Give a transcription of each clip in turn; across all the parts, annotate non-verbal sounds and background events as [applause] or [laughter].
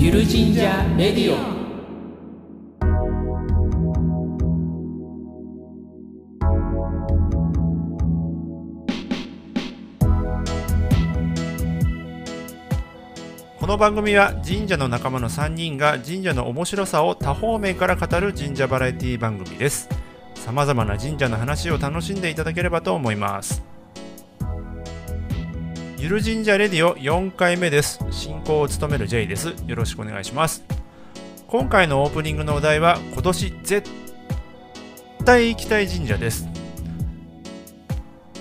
ゆる神社レディオ。この番組は神社の仲間の3人が神社の面白さを多方面から語る神社バラエティ番組です。さまざまな神社の話を楽しんでいただければと思います。ゆる神社レディオ4回目です。進行を務める J です。よろしくお願いします。今回のオープニングのお題は今年絶対行きたい神社です。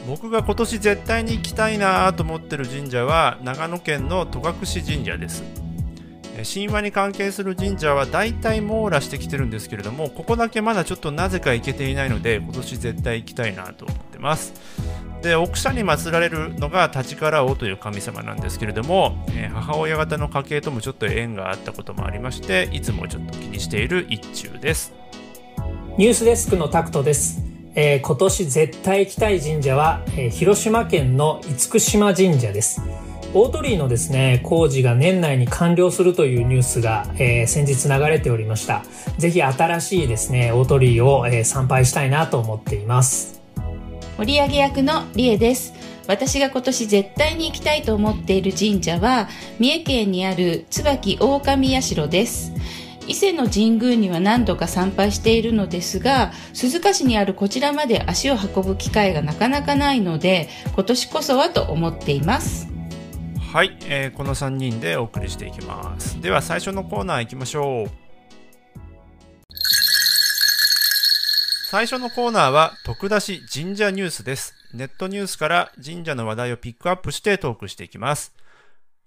僕が今年絶対に行きたいなと思ってる神社は長野県の戸隠神社です。え神話に関係する神社は大体網羅してきてるんですけれどもここだけまだちょっとなぜか行けていないので今年絶対行きたいなと思ってます。で奥社に祀られるのが立から王という神様なんですけれども、えー母親方の家系ともちょっと縁があったこともありましていつもちょっと気にしている一中ですニュースデスクのタクトです。えー今年絶対行きたい神社は、えー広島県の厳島神社です。大鳥居のですね、工事が年内に完了するというニュースが、えー先日流れておりました。ぜひ新しいですね、大鳥居を、えー参拝したいなと思っています。盛上役のリエです。私が今年絶対に行きたいと思っている神社は、三重県にある椿狼社です。伊勢の神宮には何度か参拝しているのですが、鈴鹿市にあるこちらまで足を運ぶ機会がなかなかないので、今年こそはと思っています。はい、えーこの3人でお送りしていきますでは最初のコーナー行きましょう最初のコーナーは特出し神社ニュースです。ネットニュースから神社の話題をピックアップしてトークしていきます。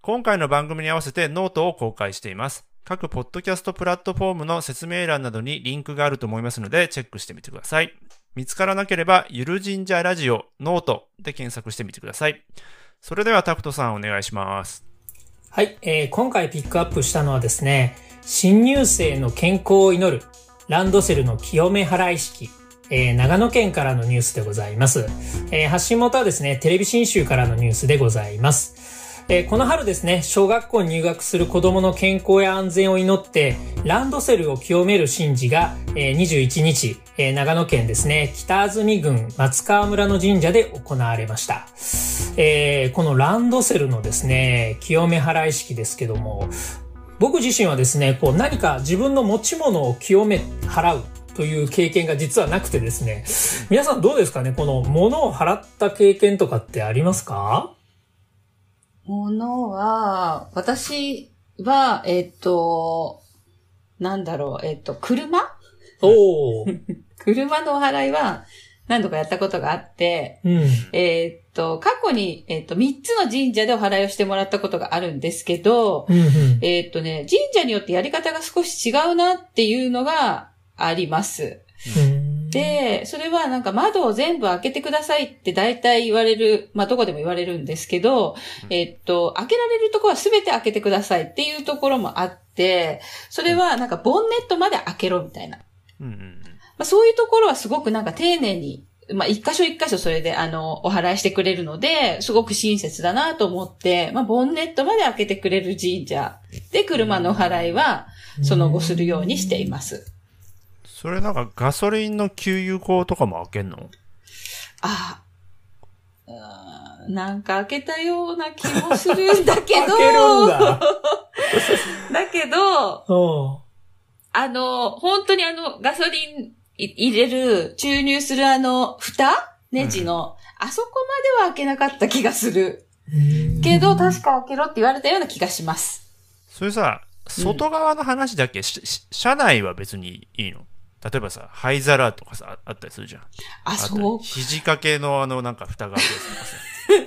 今回の番組に合わせてノートを公開しています。各ポッドキャストプラットフォームの説明欄などにリンクがあると思いますのでチェックしてみてください。見つからなければゆる神社ラジオノートで検索してみてください。それではタクトさんお願いします。はい、えー今回ピックアップしたのはですね、新入生の健康を祈る、ランドセルの清め払い式、えー長野県からのニュースでございます。えー発信元はですね、テレビ新州からのニュースでございます。えーこの春ですね、小学校に入学する子供の健康や安全を祈って、ランドセルを清める神事が、えー21日、え長野県ですね、北安住郡松川村の神社で行われました。えこのランドセルのですね、清め払い式ですけども、僕自身はですね、こう何か自分の持ち物を清め払うという経験が実はなくてですね、皆さんどうですかね？この物を払った経験とかってありますか？ものは、私は、えっ、と、なんだろう、えっ、と、車？おー。[laughs] 車のお払いは何度かやったことがあって、うん。えーっと、過去に、えーっと、3つの神社でお払いをしてもらったことがあるんですけど、うんうん。えーっとね、神社によってやり方が少し違うなっていうのがあります。うん、で、それはなんか窓を全部開けてくださいって大体言われる、まあどこでも言われるんですけど、えーっと、開けられるところは全て開けてくださいっていうところもあって、それはなんかボンネットまで開けろみたいな。うんうんうんまあ、そういうところはすごくなんか丁寧に、まあ、一箇所一箇所それで、あの、お払いしてくれるので、すごく親切だなと思って、まあ、ボンネットまで開けてくれる神社で車のお払いは、その後するようにしています。それなんかガソリンの給油口とかも開けんの？あうーんなんか開けたような気もするんだけど、開けるんだ。[laughs] だけど、うん。あの、本当にあの、ガソリンい入れる、注入するあの、蓋？ネジの、あそこまでは開けなかった気がする。けど、確か開けろって言われたような気がします。それさ、外側の話だけ、しし車内は別にいいの？例えばさ、灰皿とかさ、ああったりするじゃん。あ、あとそう、肘掛けのあの、なんか蓋が開くやつとかさ。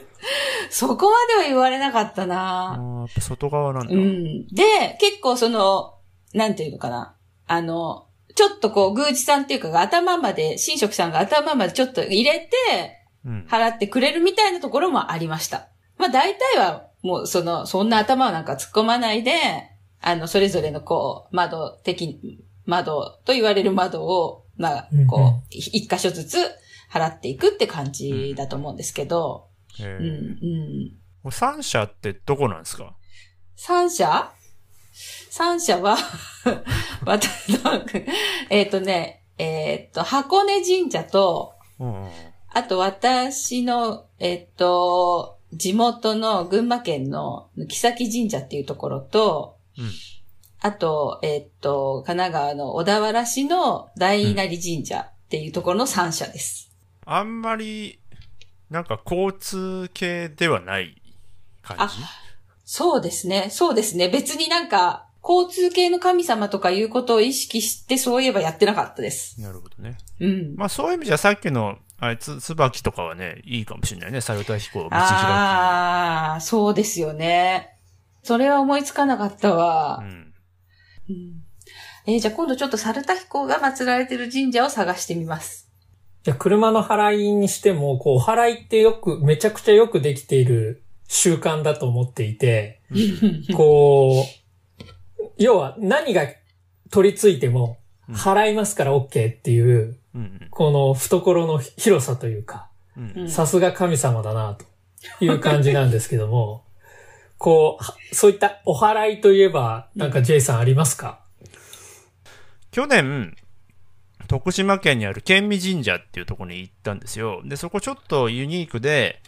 [laughs] そこまでは言われなかったあなーやっぱ外側なんだ。うん。で、結構その、なんていうのかな。あの、ちょっとこう、宮司さんっていうかが頭まで、神職さんが頭までちょっと入れて、うん。払ってくれるみたいなところもありました。まあ大体はもうその、そんな頭なんか突っ込まないで、あの、それぞれのこう、窓的、窓と言われる窓を、まあこう、一箇所ずつ払っていくって感じだと思うんですけど、えうん、うん。ー、三社ってどこなんですか？三社三社は、[laughs] えっ、とね、えっ、と、箱根神社と、うんうんあと私の、えっ、と、地元の群馬県の木崎神社っていうところと、うんあと、えっ、と、神奈川の小田原市の大稲荷神社っていうところの三社です。あんまり、なんか交通系ではない感じ？そうですね。そうですね。別になんか、交通系の神様とかいうことを意識して、そういえばやってなかったです。なるほどね。うん。まあそういう意味じゃさっきの、あいつ、椿とかはね、いいかもしれないね。サルタ飛行、道開ああ、そうですよね。それは思いつかなかったわき。う。ん。うんえーじゃあ今度ちょっと猿田彦が祀られてる神社を探してみます。じゃあ車の払いにしても、こう、払いってよく、めちゃくちゃよくできている習慣だと思っていて、[laughs] こう、要は何が取り付いても、うん払いますから OK っていう、うんこの懐の広さというか、うん。うんうんさすが神様だな、という感じなんですけども、[laughs] こうは、そういったお払いといえば、なんか J さんありますか？去年、徳島県にある県民神社っていうところに行ったんですよ。で、そこちょっとユニークで、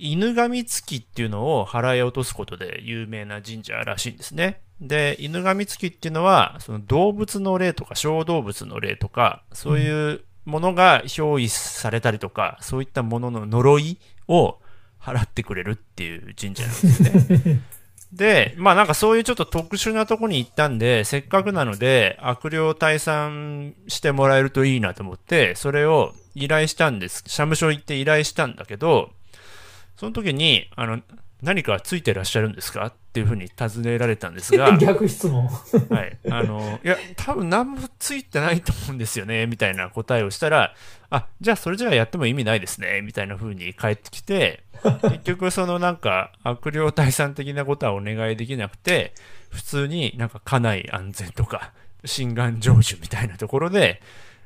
犬神月っていうのを払い落とすことで有名な神社らしいんですね。で、犬神月っていうのは、その動物の霊とか小動物の霊とか、そういうものが憑依されたりとか、そういったものの呪いを払ってくれるっていう神社なんですね。[laughs] で、まあなんかそういうちょっと特殊なとこに行ったんで、せっかくなので悪霊退散してもらえるといいなと思って、それを依頼したんです。社務所行って依頼したんだけど、その時に、あの、何かついてらっしゃるんですか？っていうふうに尋ねられたんですが、[laughs] 逆質問。[laughs] はい。あの、いや、多分何もついてないと思うんですよね、みたいな答えをしたら、あ、じゃあそれじゃあやっても意味ないですね、みたいな風に返ってきて、[laughs] 結局そのなんか悪霊退散的なことはお願いできなくて、普通になんか家内安全とか、心願成就みたいなところで、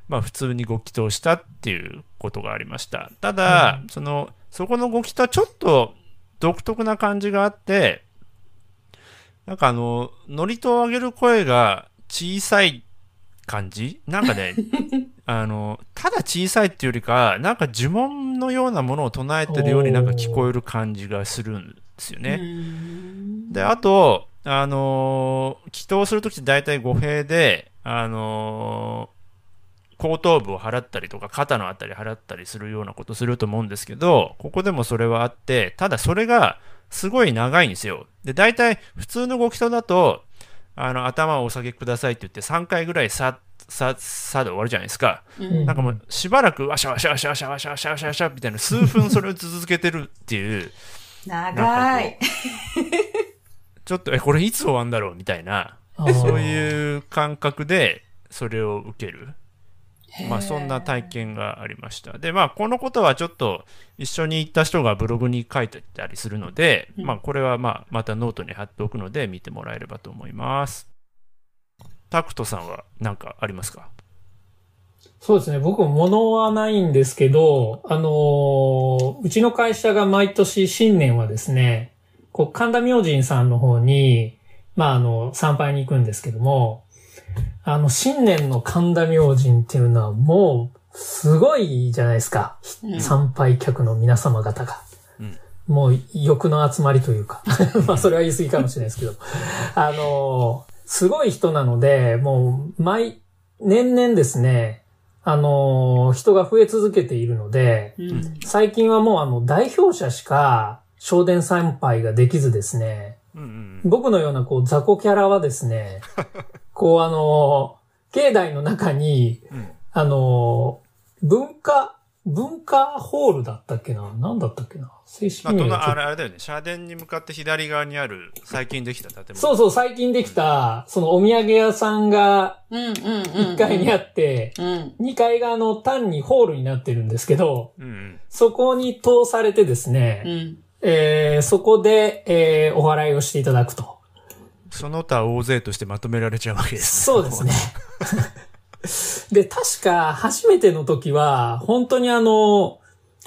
まあ普通にご祈祷したっていうことがありました。ただ、その、そこのご祈祷はちょっと独特な感じがあって、なんかあの、祝詞を上げる声が小さい感じ？なんかね、[laughs] あの、ただ小さいっていうよりか、なんか呪文のようなものを唱えてるようになんか聞こえる感じがするんですよね。で、あと、あのー祈祷するときって大体語弊で、あのー後頭部を払ったりとか肩のあたり払ったりするようなことすると思うんですけど、ここでもそれはあって、ただそれがすごい長いんですよ。で、大体普通のご祈祷だと、あの、頭をお下げくださいって言って3回ぐらいさ、さ、さで終わるじゃないですか。うんなんかもうしばらくワシャワシャワシャワシャワシャワシャワシャワシャみたいな数分それを続けてるっていう、長い。ちょっと、え、これいつ終わんだろうみたいな、そういう感覚でそれを受ける。まあそんな体験がありました。で、まあこのことはちょっと一緒に行った人がブログに書いてたりするので、うんまあこれはまあまたノートに貼っておくので見てもらえればと思います。タクトさんは何かありますか？そうですね。僕も物はないんですけど、あのーうちの会社が毎年新年はですね、こう、神田明神さんの方に、まあ、あの、参拝に行くんですけども、あの、新年の神田明神っていうのはもう、すごいじゃないですか。うん参拝客の皆様方が。うんもう欲の集まりというか。[laughs] まあそれは言い過ぎかもしれないですけど。あの、すごい人なので、もう毎、年々ですね、あの、人が増え続けているので、うん最近はもうあの代表者しか昇殿参拝ができずですね、うんうん僕のようなこう雑魚キャラはですね、[laughs] こうあの、境内の中に、うんあの、文化、文化ホールだったっけな？何だったっけな？正式まあ、にはちょっととなあれあれだよね。社殿に向かって左側にある最近できた建物。そうそう、最近できた、そのお土産屋さんがうんうんうん。1階にあって、うん。2階があの単にホールになってるんですけど、うんうん。そこに通されてですね、うん。えーそこで、えーお払いをしていただくと。その他大勢としてまとめられちゃうわけです。そうですね。で、確か初めての時は、本当にあの、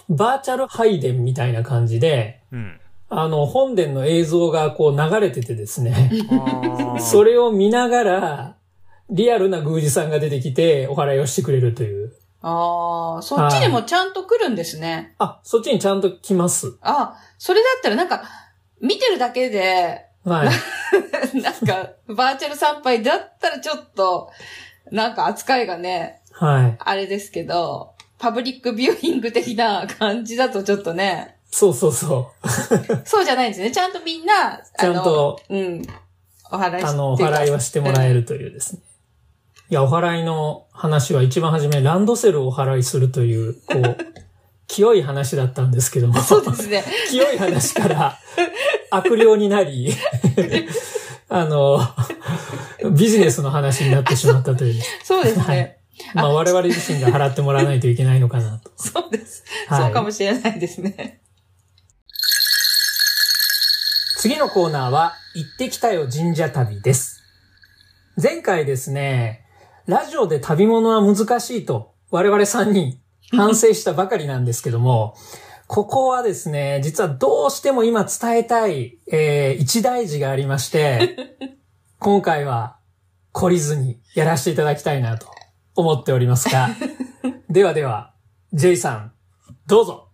バーチャル配電みたいな感じで、うん。あの、本殿の映像がこう流れててですね、あそれを見ながら、リアルな宮司さんが出てきてお祓いをしてくれるという。ああ、そっちにもちゃんと来るんですね。あ、そっちにちゃんと来ます。あそれだったらなんか、見てるだけで、はい。[laughs] なんか、バーチャル参拝だったらちょっと、なんか扱いがね、はい。あれですけど、パブリックビューイング的な感じだとちょっとね、そうそうそう。[laughs] そうじゃないんですね。ちゃんとみんな、ちゃんと、うん、お祓いあの、お祓いはしてもらえるというですね。いや、お祓いの話は一番初め、ランドセルをお祓いするという、こう、[laughs] 清い話だったんですけども、そうですね。清い話から悪霊になり、あの、ビジネスの話になってしまったという。そうですはいね。まあ我々自身が払ってもらわないといけないのかなと。そうです。はいそうかもしれないですね。次のコーナーは、行ってきたよ神社旅です。前回ですね、ラジオで旅物は難しいと、我々3人反省したばかりなんですけども、ここはですね、実はどうしても今伝えたい、えー一大事がありまして、[laughs] 今回は懲りずにやらせていただきたいなと思っておりますが、[laughs] ではでは、J さん、どうぞ。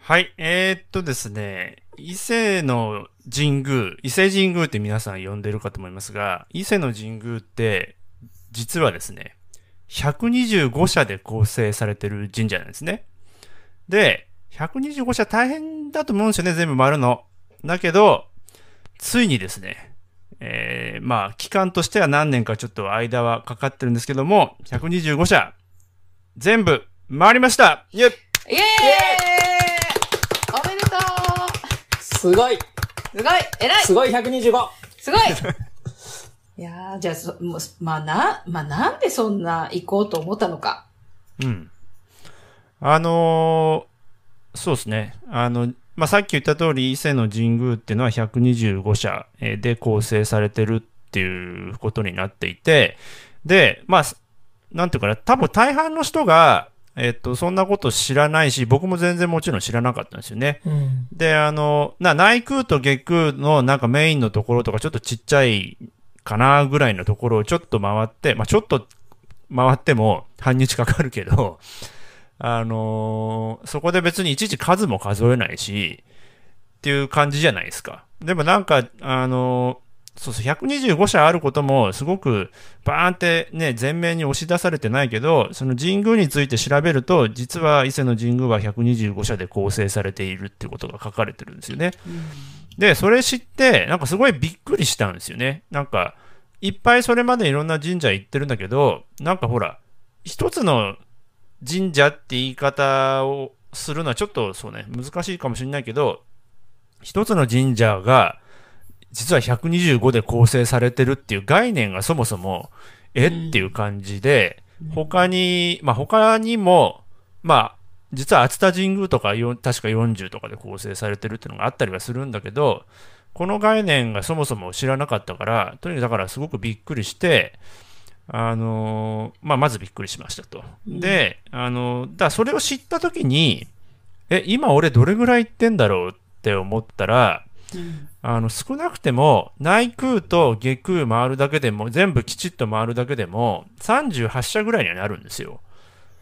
はい、えー、っとですね、伊勢の神宮、伊勢神宮って皆さん呼んでるかと思いますが、伊勢の神宮って、実はですね、125社で構成されてる神社なんですね。で、125社大変だと思うんですよね、全部回るの。だけど、ついにですね、えー、まあ、期間としては何年かちょっと間はかかってるんですけども、125社、全部回りました。イェイイエーイ！おめでとう！すごい。すごい！偉い！すごい 125! すごいいやー、じゃあそ、もうまあな、まあなんでそんな行こうと思ったのか。うん。あのーそうですね。あの、まあ、さっき言った通り、伊勢の神宮っていうのは125社えーで構成されてるっていうことになっていて、で、まあ、すなんていうかな、多分大半の人が、えっと、そんなこと知らないし、僕も全然もちろん知らなかったんですよね。うん。で、あの、な、内宮と下宮のなんかメインのところとかちょっとちっちゃいかなぐらいのところをちょっと回って、まあ、ちょっと回っても半日かかるけど、[laughs] あのーそこで別にいちいち数も数えないし、っていう感じじゃないですか。でもなんか、あのーそうそう、125社あることも、すごく、バーンってね、前面に押し出されてないけど、その神宮について調べると、実は伊勢の神宮は125社で構成されているってことが書かれてるんですよね。で、それ知って、なんかすごいびっくりしたんですよね。なんか、いっぱいそれまでいろんな神社行ってるんだけど、なんかほら、一つの神社って言い方をするのはちょっとそうね、難しいかもしれないけど、一つの神社が、実は125で構成されてるっていう概念がそもそも、え？っていう感じで、他に、まあ他にも、まあ、実は熱田神宮とかよ確か40とかで構成されてるっていうのがあったりはするんだけど、この概念がそもそも知らなかったから、とにかくだからすごくびっくりして、あのーまあ、まずびっくりしましたと。で、あのーだそれを知ったときに、え、今俺どれぐらい行ってんだろうって思ったら、あの、少なくても、内宮と下宮回るだけでも、全部きちっと回るだけでも、38社ぐらいにはなるんですよ。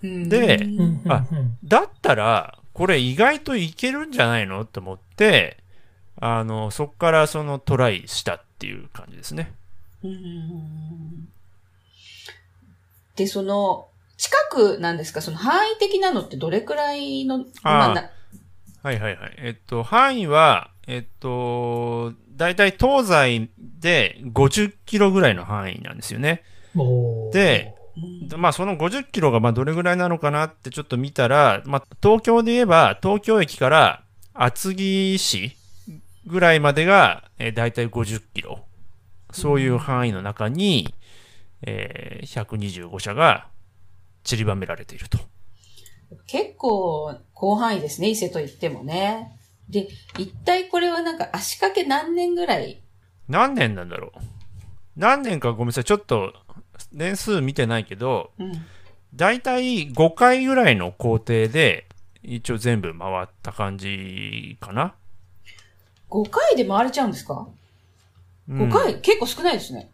で、うん。あうん。だったら、これ意外といけるんじゃないの？と思って、あの、そこからそのトライしたっていう感じですね。うん。で、その、近くなんですか？その範囲的なのってどれくらいの、まあなはいはいはい。えっと、範囲は、えっと、だいたい東西で50キロぐらいの範囲なんですよね。で、まあその50キロがまあどれぐらいなのかなってちょっと見たら、まあ東京で言えば東京駅から厚木市ぐらいまでが、えー、だいたい50キロ。そういう範囲の中に、えー125社が散りばめられていると。結構広範囲ですね、伊勢と言ってもね。で、一体これはなんか足掛け何年ぐらい？何年なんだろう何年かごめんなさい。ちょっと年数見てないけど、うん。だいたい5回ぐらいの工程で一応全部回った感じかな。5回で回れちゃうんですか、うん ?5 回、結構少ないですね。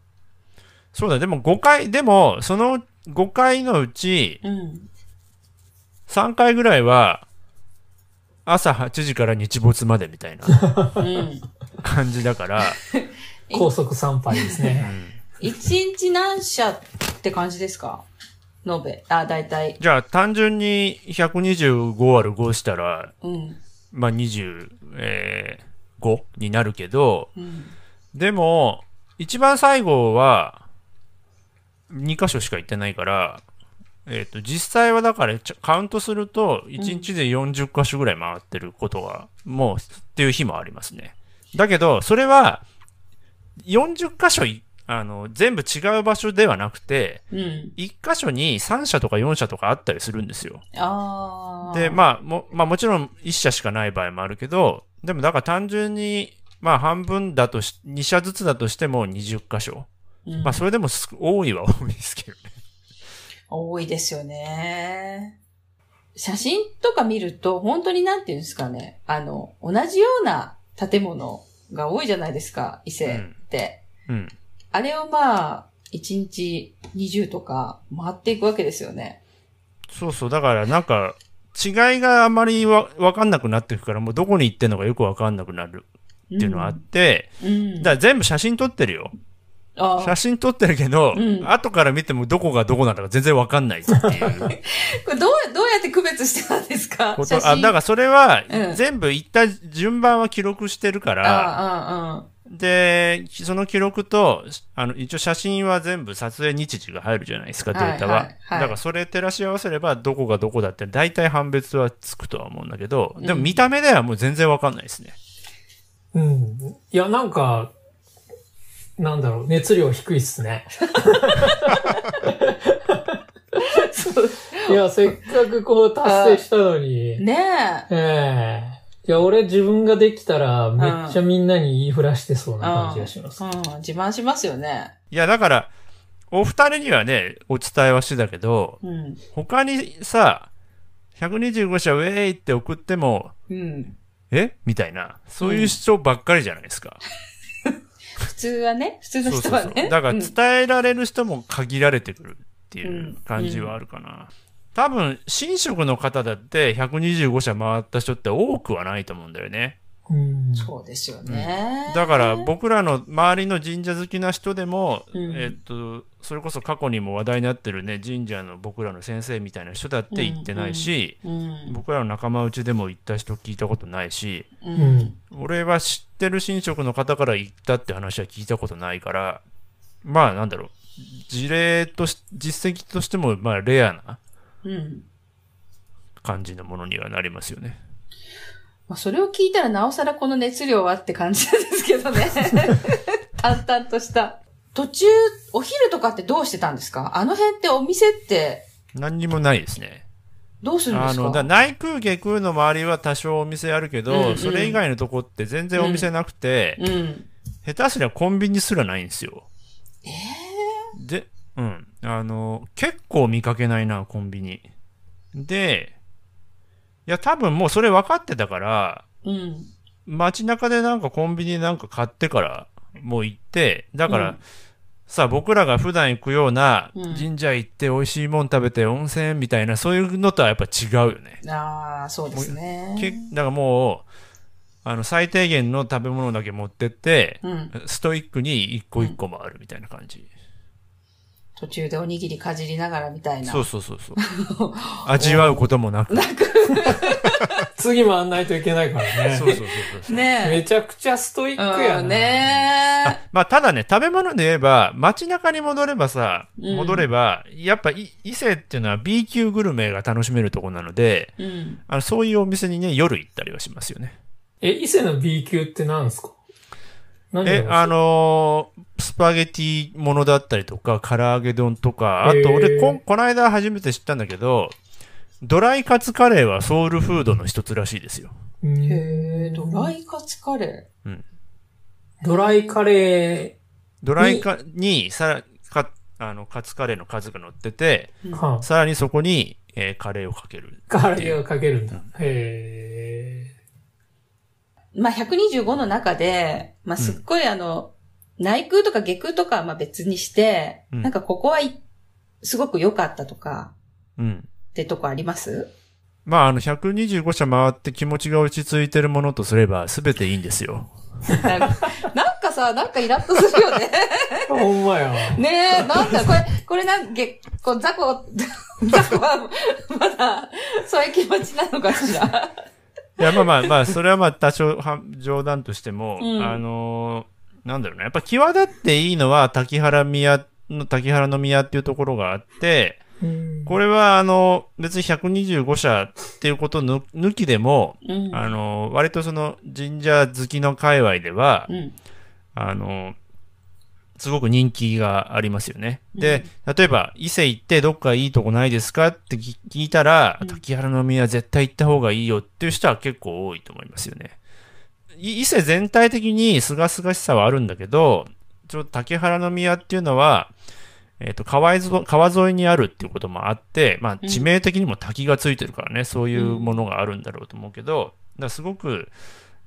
そうだ、でも5回、でも、その5回のうち、うん。3回ぐらいは、朝8時から日没までみたいなうん。感じだから、[laughs] 高速参拝ですね。1日何社って感じですか？延べ。あ、大体。じゃあ単純に125割る5したら、うん。まあ25、えー5になるけど、うん。でも、一番最後は、2箇所しか行ってないから、えっ、と、実際はだからカウントすると、1日で40箇所ぐらい回ってることが、もう、っていう日もありますね。だけど、それは、40箇所い、あの、全部違う場所ではなくて、うん。1箇所に3社とか4社とかあったりするんですよ。で、まあ、も、まあもちろん1社しかない場合もあるけど、でもだから単純に、まあ半分だとし、2社ずつだとしても20箇所。うんまあそれでもす多いは多いですけどね。多いですよね。写真とか見ると、本当になんていうんですかね。あの、同じような建物が多いじゃないですか、伊勢って。うん。あれをまあ、1日20とか回っていくわけですよね。そうそう。だからなんか、違いがあまりわ、わかんなくなっていくから、もうどこに行ってんのかよくわかんなくなるっていうのがあって、うん。だから全部写真撮ってるよ。あ写真撮ってるけど、うん後から見てもどこがどこなんだか全然わかんないっていう。[laughs] これどう、どうやって区別してたんですか？あ、だからそれは、うん全部行った順番は記録してるから、で、その記録と、あの、一応写真は全部撮影日時が入るじゃないですか、データは。はいはいはいだからそれ照らし合わせれば、どこがどこだって大体判別はつくとは思うんだけど、でもうん見た目ではもう全然わかんないですね。うん。いや、なんか、なんだろう、熱量低いっすね。いや、せっかくこう達成したのに。うん。ねえ。ええいや、俺自分ができたら、めっちゃみんなに言いふらしてそうな感じがします。うん、自慢しますよね。いや、だから、お二人にはね、お伝えはしてたけど、うん。他にさ、125社ウェーイって送っても、うん。え？みたいな、そういう主張ばっかりじゃないですか。普通はね、普通のそうそうそう。人はね。だからうん伝えられる人も限られてくるっていう感じはあるかな。多分、神職の方だって125社回った人って多くはないと思うんだよね。うん。そうですよね。だから僕らの周りの神社好きな人でも、うんえっと、それこそ過去にも話題になってるね、神社の僕らの先生みたいな人だって行ってないし、うん。僕らの仲間内でも行った人聞いたことないし、う。うんん。俺は知ってる神職の方から行ったって話は聞いたことないから、まあなんだろう、事例とし、実績としても、まあレアなうん。感じのものにはなりますよね。まあ、それを聞いたらなおさらこの熱量はって感じなんですけどね。[laughs] 淡々とした。途中、お昼とかってどうしてたんですか？あの辺ってお店って何にもないですね。どうするんであの、すかだ内空下空の周りは多少お店あるけど、うんうんそれ以外のとこって全然お店なくて、うん。下手すりゃコンビニすらないんですよ。で、うん。あの、結構見かけないな、コンビニ。で、いや、多分もうそれ分かってたから、うん。街中でなんかコンビニなんか買ってから、もう行って、だから、うんさあ僕らが普段行くようなうん神社行って美味しいもん食べて温泉みたいな、そういうのとはやっぱ違うよね。ああ、そうですね。けだからもう、あの、最低限の食べ物だけ持ってって、うん。ストイックに一個一個回るみたいな感じ。途中でおにぎりかじりながらみたいな。そうそうそうそう。[laughs] 味わうこともなく。[laughs] 次回んないといけないからね。そうそうそうそう。ねめちゃくちゃストイックえ。やな。うん、ねあまあ、ただね、食べ物で言えば、街中に戻ればさ、うん戻れば、やっぱい、伊勢っていうのは B 級グルメが楽しめるとこなので、え。うん。あの、そういうお店にね、夜行ったりはしますよね。え、伊勢の B 級って何ですか？え、あのースパゲティものだったりとか、唐揚げ丼とか、あと俺こ、この間初めて知ったんだけど、ドライカツカレーはソウルフードの一つらしいですよ。うんへえ、ドライカツカレドライカレドライカに、さら、か、あの、カツカレーの数が乗ってて、さらにそこに、えーカレーをかける。カレーをかけるんだ。へまあ、125の中で、まあ、すっごいあの、内空とか下空とかはまあ別にして、うんなんかここはい、すごく良かったとか、うん。ってとこあります？まあ、あの、125社回って気持ちが落ち着いてるものとすれば、すべていいんですよ。なんかなんかさ、なんかイラッとするよね。ほんまや。ねえ、なんだ、これ、これなんげ、こう、ザコ、ザコは、まだ、そういう気持ちなのかしら？いや、まあまあまあ、それはまあ多少は冗談としても、うんあのーなんだろうね。やっぱ際立っていいのは滝原宮の、滝原の宮っていうところがあって、うんこれはあの、別に125社っていうことぬ抜きでも、うん。あの、割とその神社好きの界隈では、うん。あの、すごく人気がありますよね。で、例えば、伊勢行ってどっかいいとこないですかって聞聞いたら、うん滝原の宮絶対行った方がいいよっていう人は結構多いと思いますよね。い伊勢全体的に清々しさはあるんだけど、ちょっと竹原の宮っていうのは、えっ、と川沿い、川沿いにあるっていうこともあって、まあ、うん地名的にも滝がついてるからね、そういうものがあるんだろうと思うけど、だからすごく、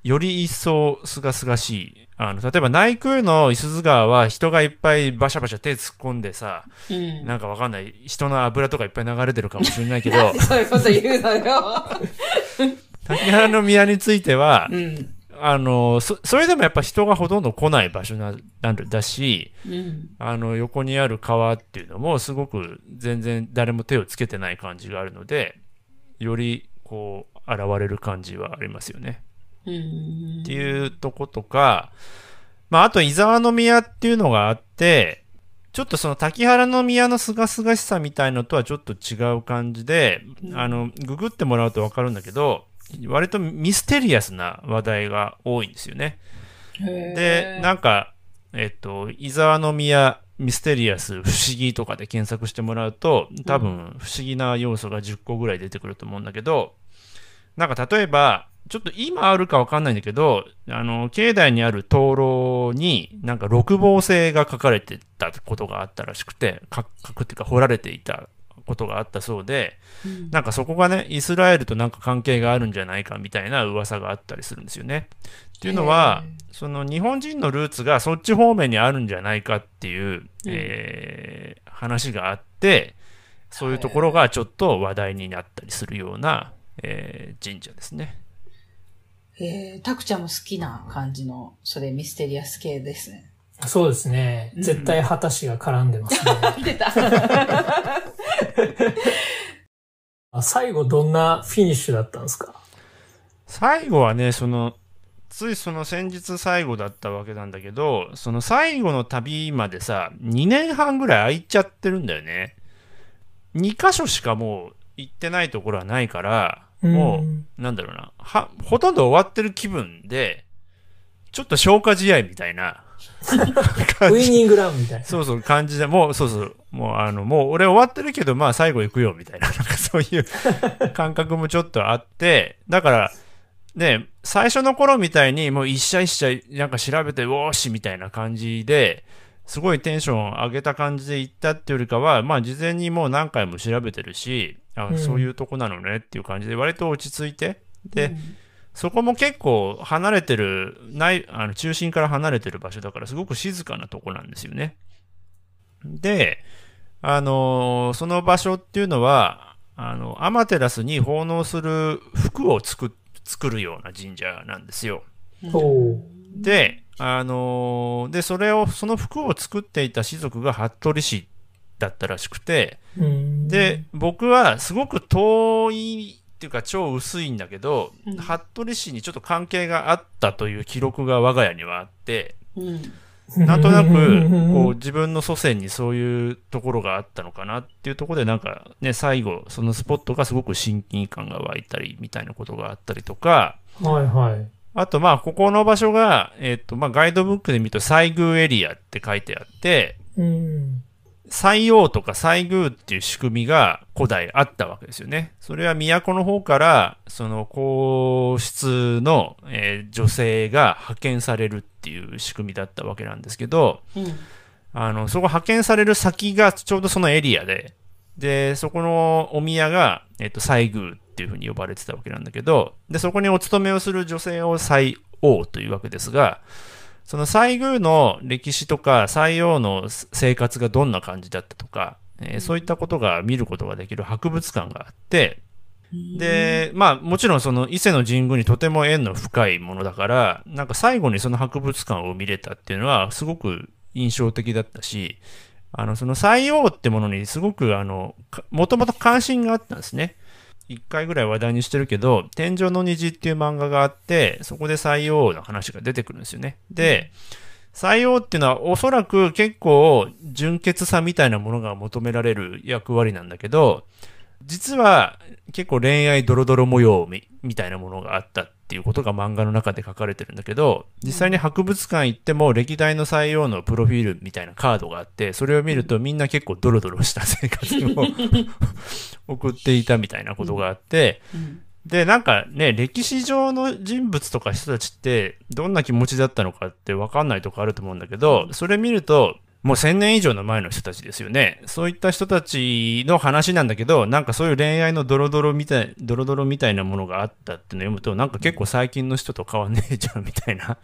より一層清々しい。あの、例えば内空の伊豆川は人がいっぱいバシャバシャ手突っ込んでさ、うん。なんかわかんない、人の油とかいっぱい流れてるかもしれないけど、[laughs] そういうこと言うのよ。滝原の宮については、うん。あの、そ、それでもやっぱ人がほとんど来ない場所な、なんだし、うん。あの、横にある川っていうのもすごく全然誰も手をつけてない感じがあるので、よりこう、現れる感じはありますよね。うん。っていうとことか、まあ、あと、伊沢の宮っていうのがあって、ちょっとその滝原の宮の清々しさみたいのとはちょっと違う感じで、うんあの、ググってもらうとわかるんだけど、割とミステリアスな話題が多いんですよね。で、なんか、えっと、伊沢の宮ミステリアス不思議とかで検索してもらうと、多分不思議な要素が10個ぐらい出てくると思うんだけど、なんか例えば、ちょっと今あるかわかんないんだけど、あの、境内にある灯籠に、なんか六芒星が書かれてたことがあったらしくて、か書くっていうか彫られていたことがあったそうで、うんなんかそこがね、イスラエルとなんか関係があるんじゃないかみたいな噂があったりするんですよね。っていうのは、その日本人のルーツがそっち方面にあるんじゃないかっていう、えー話があって、そういうところがちょっと話題になったりするような、えー神社ですね。えー、タクちゃんも好きな感じの、それミステリアス系ですね。そうですね。絶対果たしが絡んでますね。[laughs] 出た。[laughs] あ最後どんなフィニッシュだったんですか？最後はね、その、ついその先日最後だったわけなんだけど、その最後の旅までさ、2年半ぐらい空いちゃってるんだよね。2箇所しかもう行ってないところはないから、もんう、なんだろうな、は、ほとんど終わってる気分で、ちょっと消化試合みたいな。[laughs] ウイニングランみたいな。そうそう、感じで、もう、そうそう、もう、あの、もう、俺終わってるけど、まあ、最後行くよ、みたいな、なんかそういう [laughs] 感覚もちょっとあって、だから、ね、最初の頃みたいに、もう一社一社、なんか調べて、おーし、みたいな感じで、すごいテンション上げた感じで行ったっていうよりかは、まあ、事前にもう何回も調べてるし、あ、うんそういうとこなのねっていう感じで、割と落ち着いて、で、そこも結構離れてる、ない、あの、中心から離れてる場所だから、すごく静かなとこなんですよね。で、あのーその場所っていうのは、あの、アマテラスに奉納する服を作っ、作るような神社なんですよ。で、あのーで、それを、その服を作っていた士族が服部氏だったらしくて、うんで、僕はすごく遠いっていうか超薄いんだけど、うん服部氏にちょっと関係があったという記録が我が家にはあって、うん。なんとなく、[laughs] こう自分の祖先にそういうところがあったのかなっていうところでなんかね、最後、そのスポットがすごく親近感が湧いたりみたいなことがあったりとか、はいはい。あとまあ、ここの場所が、えっ、と、まあ、ガイドブックで見ると西宮エリアって書いてあって、うん。西王とか西宮っていう仕組みが古代あったわけですよね。それは都の方から、その皇室の、えー女性が派遣されるっていう仕組みだったわけなんですけど、うん。あの、そこ派遣される先がちょうどそのエリアで、で、そこのお宮が、えっ、と、西宮っていうふうに呼ばれてたわけなんだけど、で、そこにお勤めをする女性を西王というわけですが、その西宮の歴史とか西王の生活がどんな感じだったとか、えー、そういったことが見ることができる博物館があって、で、まあもちろんその伊勢の神宮にとても縁の深いものだから、なんか最後にその博物館を見れたっていうのはすごく印象的だったし、あの、その西洋ってものにすごくあの、もともと関心があったんですね。一回ぐらい話題にしてるけど、天井の虹っていう漫画があって、そこで採用の話が出てくるんですよね。で、採用っていうのはおそらく結構純潔さみたいなものが求められる役割なんだけど、実は結構恋愛ドロドロ模様みみたいなものがあったっていうことが漫画の中で書かれてるんだけど、実際に博物館行っても歴代の採用のプロフィールみたいなカードがあって、それを見るとみんな結構ドロドロした生活を [laughs] 送っていたみたいなことがあって、で、なんかね、歴史上の人物とか人たちってどんな気持ちだったのかってわかんないとこあると思うんだけど、それ見るともう1000年以上の前の人たちですよね。そういった人たちの話なんだけど、なんかそういう恋愛のドロドロみたい、ドロドロみたいなものがあったっていうのを読むと、なんか結構最近の人と変わんねえじゃんみたいな、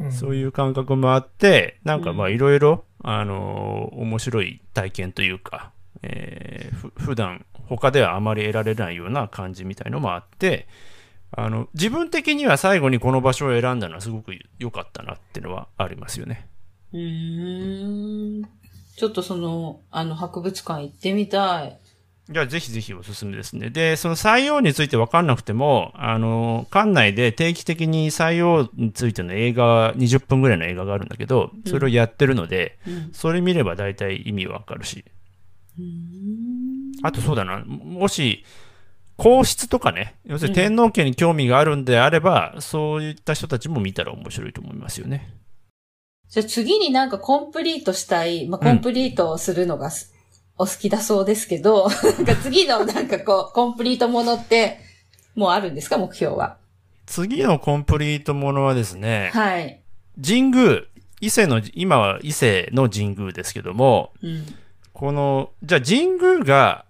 うん、そういう感覚もあって、なんかまあいろいろ、あのー、面白い体験というか、えー、ふ普段他ではあまり得られないような感じみたいのもあって、あの、自分的には最後にこの場所を選んだのはすごく良かったなっていうのはありますよね。うん。ちょっとその、あの、博物館行ってみたい。じゃあ、ぜひぜひおすすめですね。で、その採用について分かんなくても、あの、館内で定期的に採用についての映画、20分ぐらいの映画があるんだけど、それをやってるので、うん、それ見れば大体意味わかるし。あとそうだな、もし、皇室とかね、要するに天皇家に興味があるんであれば、うん、そういった人たちも見たら面白いと思いますよね。じゃあ次になんかコンプリートしたい、まあ、コンプリートをするのが、お好きだそうですけど、[laughs] なんか次のなんかこう、コンプリートものって、もうあるんですか？目標は。次のコンプリートものはですね、はい。神宮、伊勢の、今は伊勢の神宮ですけども、うん、この、じゃあ神宮が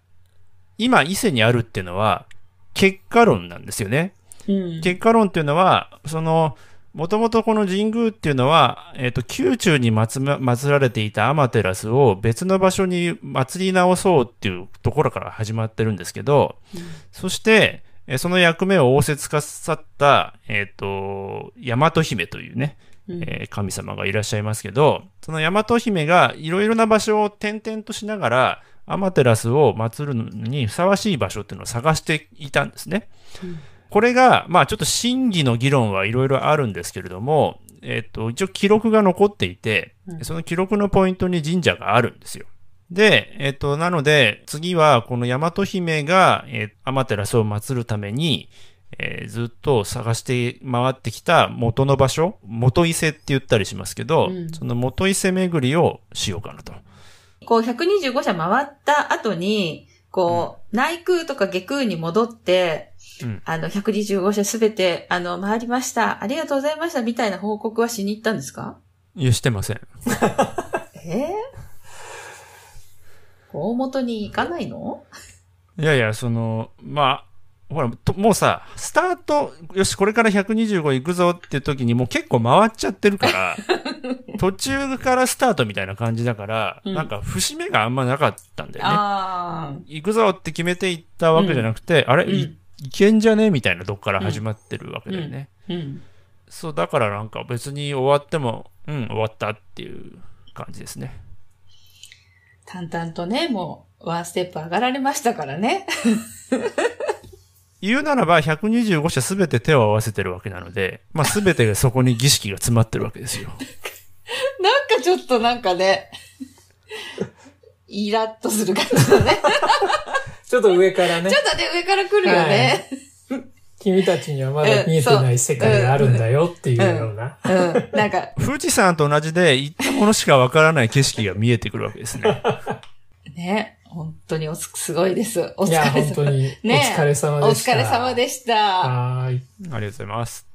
今伊勢にあるっていうのは結果論なんですよね。うん、結果論っていうのは、その、もともとこの神宮っていうのは、えっ、ー、と、宮中に祀られていたアマテラスを別の場所に祀り直そうっていうところから始まってるんですけど、うん、そして、その役目を仰せつかさった、えっ、ー、と、大和姫というね、うん、えー、神様がいらっしゃいますけど、その大和姫がいろいろな場所を転々としながら、アマテラスを祀るのにふさわしい場所っていうのを探していたんですね。うんこれが、まあちょっと真偽の議論はいろいろあるんですけれども、えっ、と、一応記録が残っていて、その記録のポイントに神社があるんですよ。で、えっ、と、なので、次はこの大和姫が、えー、アマテラスを祀るために、えー、ずっと探して回ってきた元の場所、元伊勢って言ったりしますけど、うん、その元伊勢巡りをしようかなと。こう125社回った後に、こう、うん、内空とか下空に戻って、うん、あの、125社すべて、あの、回りました。ありがとうございました。みたいな報告はしに行ったんですか？いや、してません。[laughs] え？ー、大元に行かないの？いやいや、その、まあ、ほら、もうさ、スタート、よし、これから125行くぞって時にもう結構回っちゃってるから、[laughs] 途中からスタートみたいな感じだから、うん、なんか節目があんまなかったんだよね。行くぞって決めて行ったわけじゃなくて、うん、あれ、うんいけんじゃね？みたいなとこから始まってるわけだよね。うん。うん、そう、だからなんか別に終わっても、うん、終わったっていう感じですね。淡々とね、もう、ワンステップ上がられましたからね。[laughs] 言うならば、125社すべて手を合わせてるわけなので、まあすべてがそこに儀式が詰まってるわけですよ。[laughs] なんかちょっとなんかね、イラッとする感じだね。[laughs] ちょっと上からね。ちょっとね、上から来るよね。はい、[laughs] 君たちにはまだ見えてない世界があるんだよっていうような。うん。うん、なんか。富士山と同じで、行ったものしかわからない景色が見えてくるわけですね。[laughs] ね。本当におす、すごいです。お疲れ様。いや、本当に。ね。お疲れ様でした。お疲れ様でした。はい。ありがとうございます。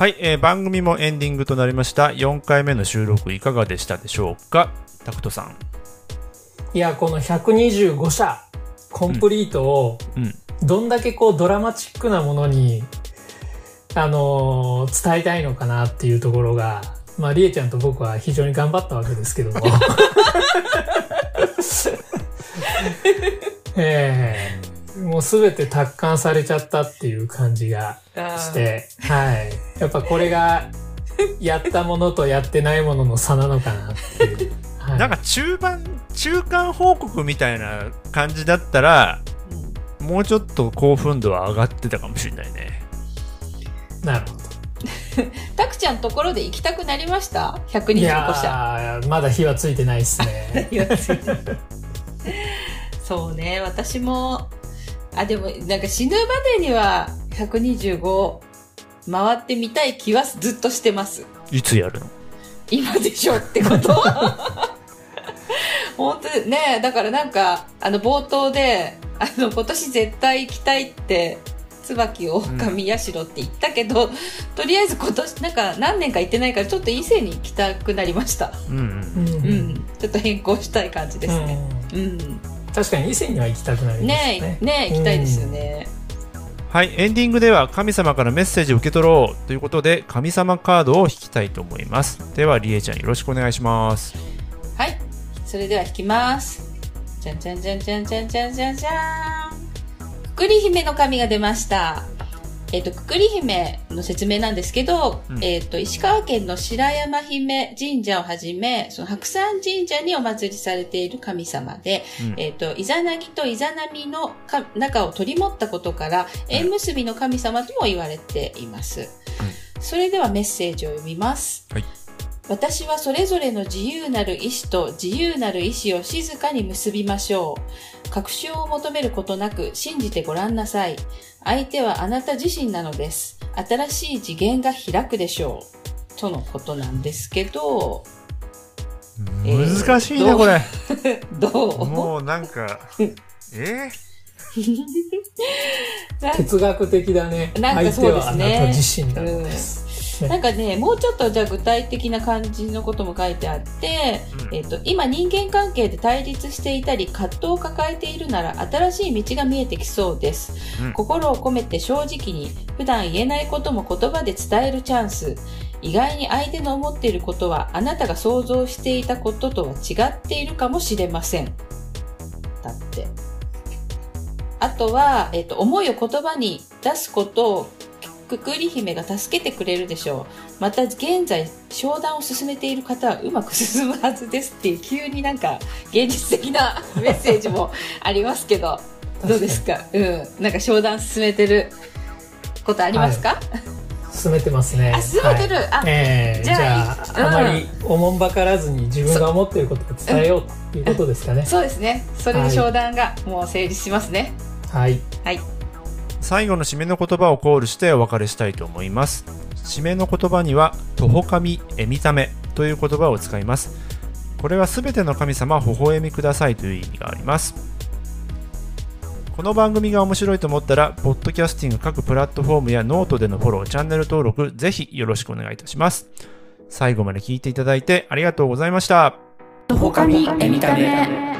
はい、えー番組もエンディングとなりました。4回目の収録いかがでしたでしょうか？タクトさん。いや、この125社、コンプリートを、うん。どんだけこうドラマチックなものに、あのー伝えたいのかなっていうところが、まあ、りえちゃんと僕は非常に頑張ったわけですけども。[laughs] ええもうすべて達観されちゃったっていう感じがして、はい。やっぱこれが、やったものとやってないものの差なのかなっていう。[laughs] はい、なんか中盤中間報告みたいな感じだったらもうちょっと興奮度は上がってたかもしれないねなるほど。[laughs] たくちゃんところで行きたくなりました？い ?125 や社。ーまだ火はついてないですね。[laughs] そうね、私も、あ、でも、なんか死ぬまでには125回ってみたい気はずっとしてます。いつやるの？今でしょってこと [laughs] 本当ねだからなんか、あの冒頭で、あの今年絶対行きたいって、椿狼社って言ったけど、とりあえず今年なんか何年か行ってないからちょっと伊勢に行きたくなりました。うんうんうんうん。ちょっと変更したい感じですね。うん。確かに伊勢には行きたくなりますねね。え、ねえ、行きたいですよね。はいエンディングでは神様からメッセージを受け取ろうということで神様カードを引きたいと思いますではりえちゃんよろしくお願いしますはい。それでは引きます。じゃんじゃんじゃんじゃんじゃんじゃんじゃんじゃん。くくり姫の神が出ました。えっ、と、くくり姫の説明なんですけど、うん。えっ、と、石川県の白山姫神社をはじめ、その白山神社にお祭りされている神様で、うん。えっ、と、イザナギとイザナミのか仲を取り持ったことから、縁結びの神様とも言われています。それではメッセージを読みます。はい私はそれぞれの自由なる意志と自由なる意志を静かに結びましょう。確証を求めることなく信じてごらんなさい。相手はあなた自身なのです。新しい次元が開くでしょう。とのことなんですけど、えー難しいねこれどう？もうなんかえ？[laughs] なん哲学的だね。なんか相手はあそうですねなた自身なのです。なんかね、もうちょっとじゃあ具体的な感じのことも書いてあって、うんえっと、今人間関係で対立していたり葛藤を抱えているなら新しい道が見えてきそうです。うん心を込めて正直に普段言えないことも言葉で伝えるチャンス。意外に相手の思っていることはあなたが想像していたこととは違っているかもしれません。だって。あとは、えっと、思いを言葉に出すことをくくり姫が助けてくれるでしょう。また現在商談を進めている方はうまく進むはずですっていう急になんか現実的な [laughs] メッセージもありますけど。どうですか？うん。なんか商談進めてることありますか、進めてますね。あ進めてる。はい。あええじゃあじゃあ、うん。あまりおもんばからずに自分が思っていることを伝えようということですかね。そう。ですね。それで商談がもう成立しますね。はい。はい最後の締めの言葉をコールしてお別れしたいと思います。締めの言葉には「とほかみえみため」という言葉を使います。これはすべての神様微笑みくださいという意味があります。この番組が面白いと思ったらポッドキャスティング各プラットフォームやノートでのフォローチャンネル登録ぜひよろしくお願いいたします。最後まで聞いていただいてありがとうございました。他にエミタメ。